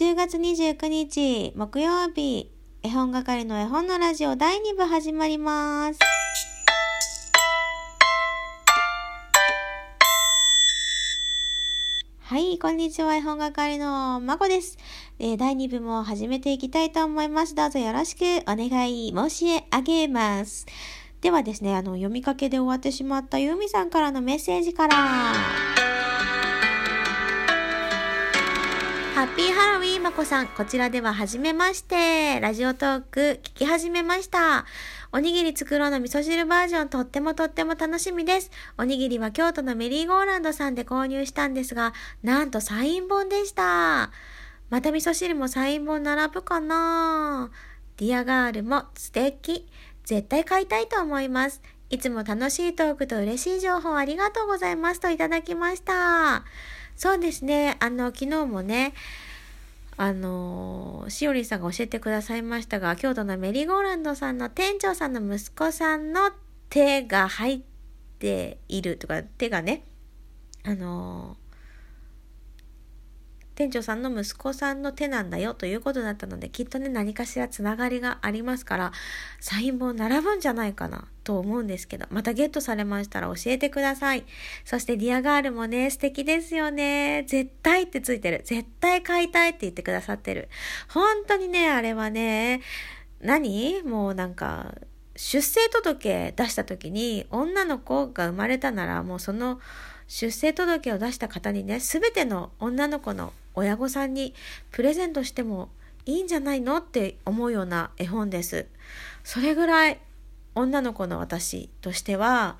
10月29日木曜日、絵本係の絵本のラジオ第2部始まります。はい、こんにちは。絵本係のまこです、えー第2部も始めていきたいと思います。どうぞよろしくお願い申し上げます。ではですね、あの、読みかけで終わってしまったゆうみさんからのメッセージから。ハッピーハロウィーまこさん。こちらでは初めまして。ラジオトーク聞き始めました。おにぎり作ろうの味噌汁バージョンとってもとっても楽しみです。おにぎりは京都のメリーゴーランドさんで購入したんですが、なんとサイン本でした。また味噌汁もサイン本並ぶかなディアガールも素敵。絶対買いたいと思います。いつも楽しいトークと嬉しい情報ありがとうございますといただきました。そうですね。あの、昨日もね、あのしおりんさんが教えてくださいましたが、京都のメリーゴーランドさんの店長さんの息子さんの手が入っているとか、手がね、あの店長さんの息子さんの手なんだよということだったので、きっとね、何かしらつながりがありますから、サイン本並ぶんじゃないかなと思うんですけど、またゲットされましたら教えてください。そしてディアガールもね、素敵ですよね。絶対ってついてる。絶対買いたいって言ってくださってる。本当にね、あれはね、何？もうなんか、出生届出した時に女の子が生まれたならもうその出生届を出した方にね全ての女の子の親御さんにプレゼントしてもいいんじゃないのって思うような絵本です。それぐらい女の子の私としては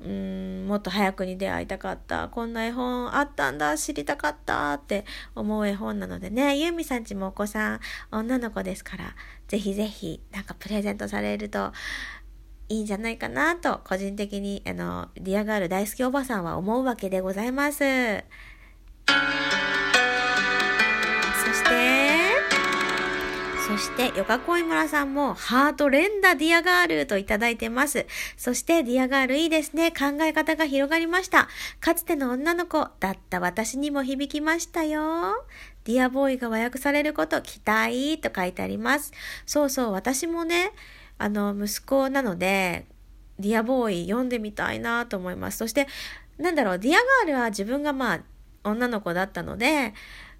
うーんもっと早くに出会いたかった。こんな絵本あったんだ。知りたかったって思う絵本なのでね。ゆうみさんちもお子さん女の子ですからぜひぜひなんかプレゼントされるといいんじゃないかなと個人的にあのディアガール大好きおばさんは思うわけでございます。そして、ヨガコイ村さんも、ハート連打ディアガールといただいてます。そして、ディアガールいいですね。考え方が広がりました。かつての女の子だった私にも響きましたよ。ディアボーイが和訳されること期待と書いてあります。そうそう、私もね、あの、息子なので、ディアボーイ読んでみたいなと思います。そして、なんだろう、ディアガールは自分がまあ、女の子だったので、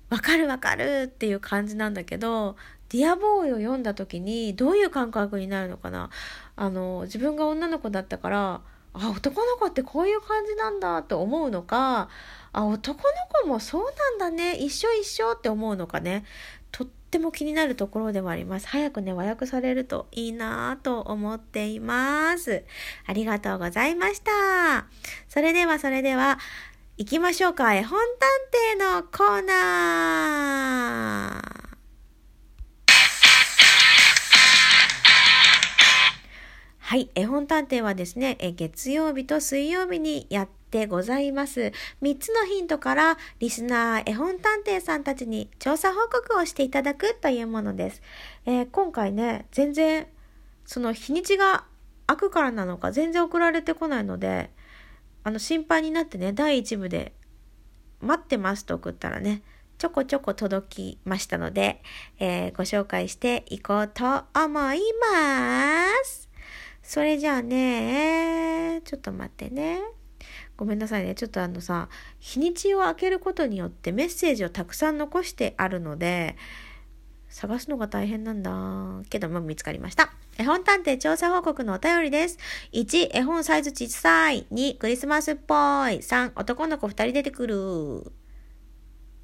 わかるわかるっていう感じなんだけど、ディアボーイを読んだ時にどういう感覚になるのかな？あの、自分が女の子だったから、あ、男の子ってこういう感じなんだと思うのか、あ、男の子もそうなんだね、一緒一緒って思うのかね、とっても気になるところではあります。早くね、和訳されるといいなぁと思っています。ありがとうございました。それではそれでは、行きましょうか。絵本探偵のコーナー。はい。絵本探偵はですね、え月曜日と水曜日にやってございます。3つのヒントから、リスナー絵本探偵さんたちに調査報告をしていただくというものです。えー今回ね、全然、その日にちが空くからなのか、全然送られてこないので、あの、心配になってね、第1部で、待ってますと送ったらね、ちょこちょこ届きましたので、えーご紹介していこうと思います。それじゃあね、ちょっと待ってね。ごめんなさいね。ちょっとあのさ、日にちを開けることによってメッセージをたくさん残してあるので、探すのが大変なんだ。けども見つかりました。絵本探偵調査報告のお便りです。1、絵本サイズ小さい。2、クリスマスっぽい。3、男の子2人出てくる。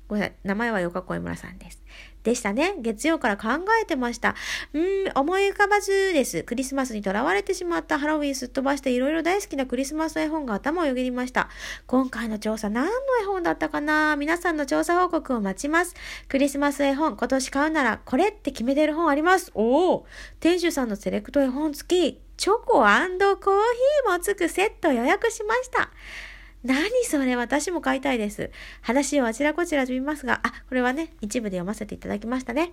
ごめんなさい。名前はよかこい村さんです。でしたね。月曜から考えてました。うん、思い浮かばずです。クリスマスにとらわれてしまったハロウィンすっ飛ばしていろいろ大好きなクリスマス絵本が頭をよぎりました。今回の調査何の絵本だったかな？皆さんの調査報告を待ちます。クリスマス絵本、今年買うならこれって決めてる本あります。おお店主さんのセレクト絵本付き、チョココーヒーもつくセット予約しました。何それ私も買いたいです。話をあちらこちらと見ますが、あ、これはね、一部で読ませていただきましたね。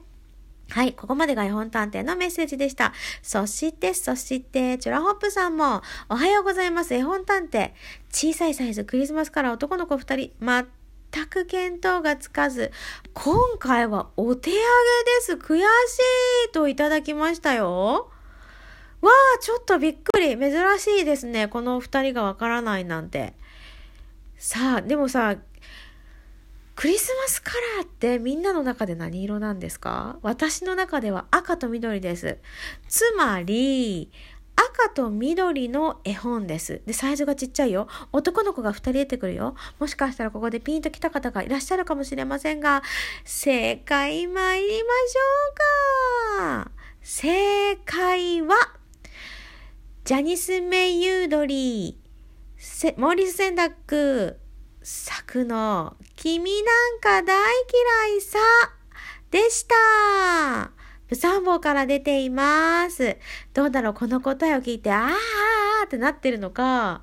はい、ここまでが絵本探偵のメッセージでした。そして、そして、チョラホップさんも、おはようございます、絵本探偵。小さいサイズ、クリスマスから男の子二人、全く見当がつかず、今回はお手上げです。悔しいといただきましたよ。わあ、ちょっとびっくり。珍しいですね。この二人がわからないなんて。さあ、でもさ、クリスマスカラーってみんなの中で何色なんですか？私の中では赤と緑です。つまり、赤と緑の絵本です。で、サイズがちっちゃいよ。男の子が2人出てくるよ。もしかしたらここでピンと来た方がいらっしゃるかもしれませんが、正解参りましょうか。正解は、ジャニス・メイ・ユードリー、モーリス・センダック、作の君なんか大嫌いさでした。ブサンボから出ています。どうだろうこの答えを聞いて、あーあーってなってるのか。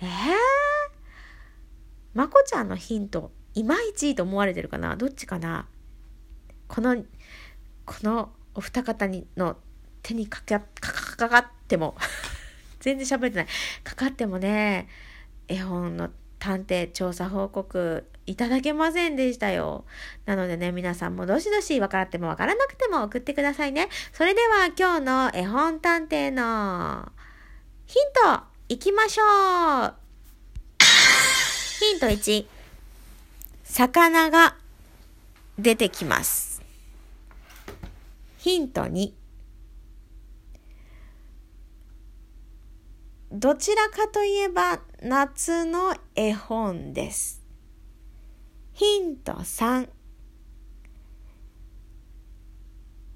えー、まこちゃんのヒント、いまいちいと思われてるかなどっちかなこの、このお二方にの手にかかかかっても全然喋ってない。かかってもね、絵本の探偵調査報告いただけませんでしたよ。なのでね、皆さんもどしどし分かっても分からなくても送ってくださいね。それでは今日の絵本探偵のヒントいきましょうヒント1。魚が出てきます。ヒント2。どちらかといえば夏の絵本です。ヒント3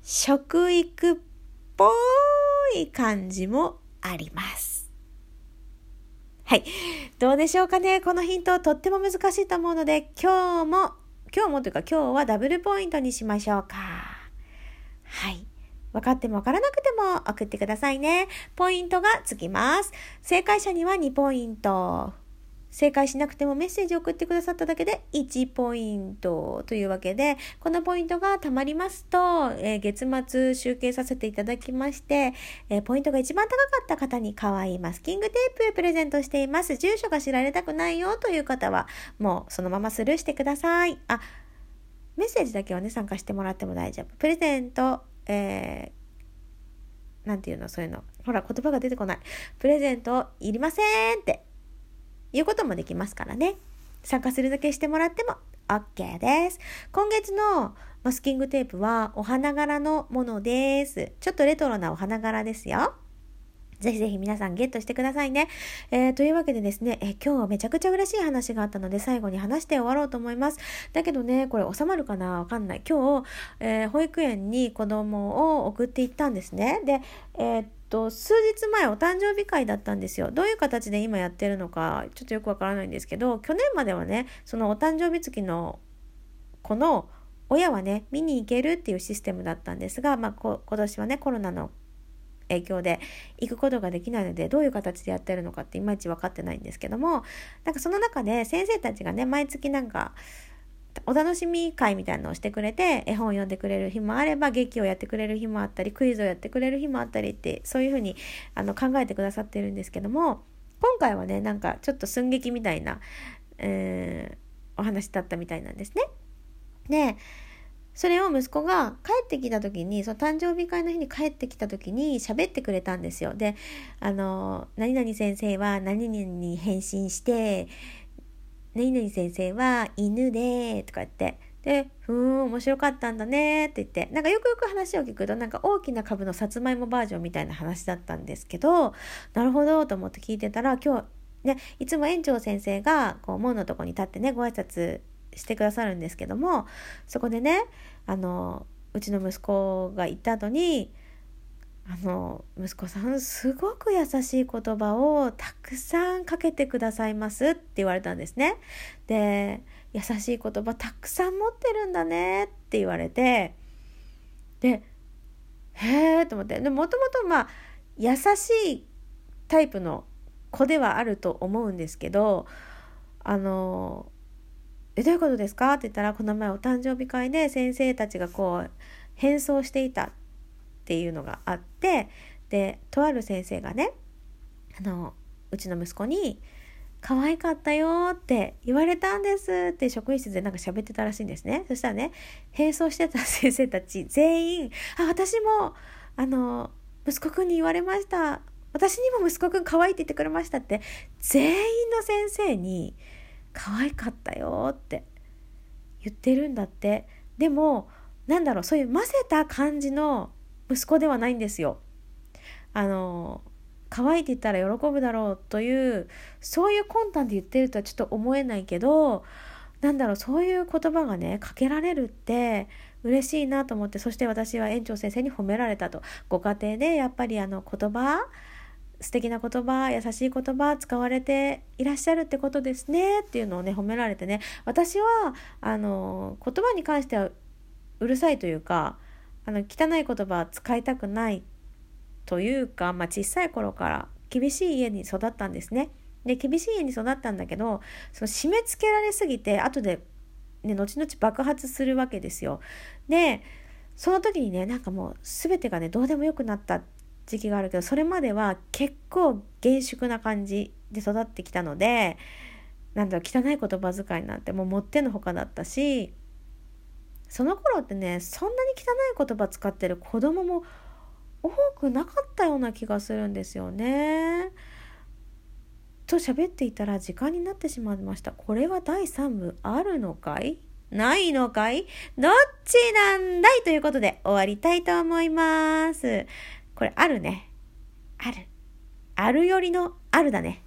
食育っぽい感じもあります。はい。どうでしょうかね？このヒントとっても難しいと思うので今日も、今日もというか今日はダブルポイントにしましょうか。はい。分かっても分からなくても送ってくださいね。ポイントがつきます。正解者には2ポイント。正解しなくてもメッセージを送ってくださっただけで1ポイントというわけで、このポイントが貯まりますと、えー、月末集計させていただきまして、えー、ポイントが一番高かった方に可愛いマスキングテーププレゼントしています。住所が知られたくないよという方は、もうそのままスルーしてください。あ、メッセージだけはね、参加してもらっても大丈夫。プレゼント、えー、なんていうの、そういうの。ほら、言葉が出てこない。プレゼントいりませんっていうこともできますからね。参加するだけしてもらっても OK です。今月のマスキングテープはお花柄のものです。ちょっとレトロなお花柄ですよ。ぜひぜひ皆さんゲットしてくださいね。えー、というわけでですね、えー、今日はめちゃくちゃ嬉しい話があったので最後に話して終わろうと思います。だけどね、これ収まるかな？わかんない。今日、えー、保育園に子供を送っていったんですね。で、えっと、数日前お誕生日会だったんですよ。どういう形で今やってるのかちょっとよくわからないんですけど、去年まではね、そのお誕生日付きの子の親はね、見に行けるっていうシステムだったんですが、まあ、今年はね、コロナの影響で行くことができないのでどういう形でやってるのかっていまいち分かってないんですけどもなんかその中で先生たちがね毎月なんかお楽しみ会みたいなのをしてくれて絵本を読んでくれる日もあれば劇をやってくれる日もあったりクイズをやってくれる日もあったりってそういうふうにあの考えてくださってるんですけども今回はねなんかちょっと寸劇みたいな、えー、お話だったみたいなんですね。でそれを息子が帰ってきた時にその誕生日会の日に帰ってきた時に喋ってくれたんですよ。であの「何々先生は何々に変身して何々先生は犬で」とか言って。で、ふーん、面白かったんだねって言って、なんかよくよく話を聞くと、なんか大きな株のさつまいもバージョンみたいな話だったんですけど、なるほどと思って聞いてたら、今日、ね、いつも園長先生が、こう、門のとこに立ってね、ご挨拶してくださるんですけどもそこでねあのうちの息子が行った後にあの息子さんすごく優しい言葉をたくさんかけてくださいますって言われたんですね。で優しい言葉たくさん持ってるんだねって言われてでへえと思ってでもともとまあ優しいタイプの子ではあると思うんですけどあのえどういうことですか?」って言ったらこの前お誕生日会で先生たちがこう変装していたっていうのがあってでとある先生がねあのうちの息子に可愛かったよって言われたんですって職員室でなんか喋ってたらしいんですね。そしたらね、並走してた先生たち全員、あ、私も、あの、息子くんに言われました。私にも息子くん可愛いって言ってくれましたって、全員の先生に可愛かったよって言ってるんだって。でも、なんだろう、そういう混ぜた感じの息子ではないんですよ。あの、可愛いって言ったら喜ぶだろうというそういう魂胆で言ってるとはちょっと思えないけどなんだろうそういう言葉がねかけられるって嬉しいなと思ってそして私は園長先生に褒められたとご家庭でやっぱりあの言葉素敵な言葉優しい言葉使われていらっしゃるってことですねっていうのをね褒められてね私はあの言葉に関してはうるさいというかあの汚い言葉使いたくないというか、まあ、小さい頃から厳しい家に育ったんですね。で厳しい家に育ったんだけどその締め付けられすぎて後で、ね、後々爆発するわけですよ。でその時にねなんかもう全てがねどうでもよくなった時期があるけどそれまでは結構厳粛な感じで育ってきたのでなんだろう汚い言葉遣いなんてもうもってのほかだったしその頃ってねそんなに汚い言葉使ってる子供も多くなかったような気がするんですよね。と喋っていたら時間になってしまいました。これは第3部あるのかい？ないのかい？どっちなんだい？ということで終わりたいと思います。これあるね。ある。あるよりのあるだね。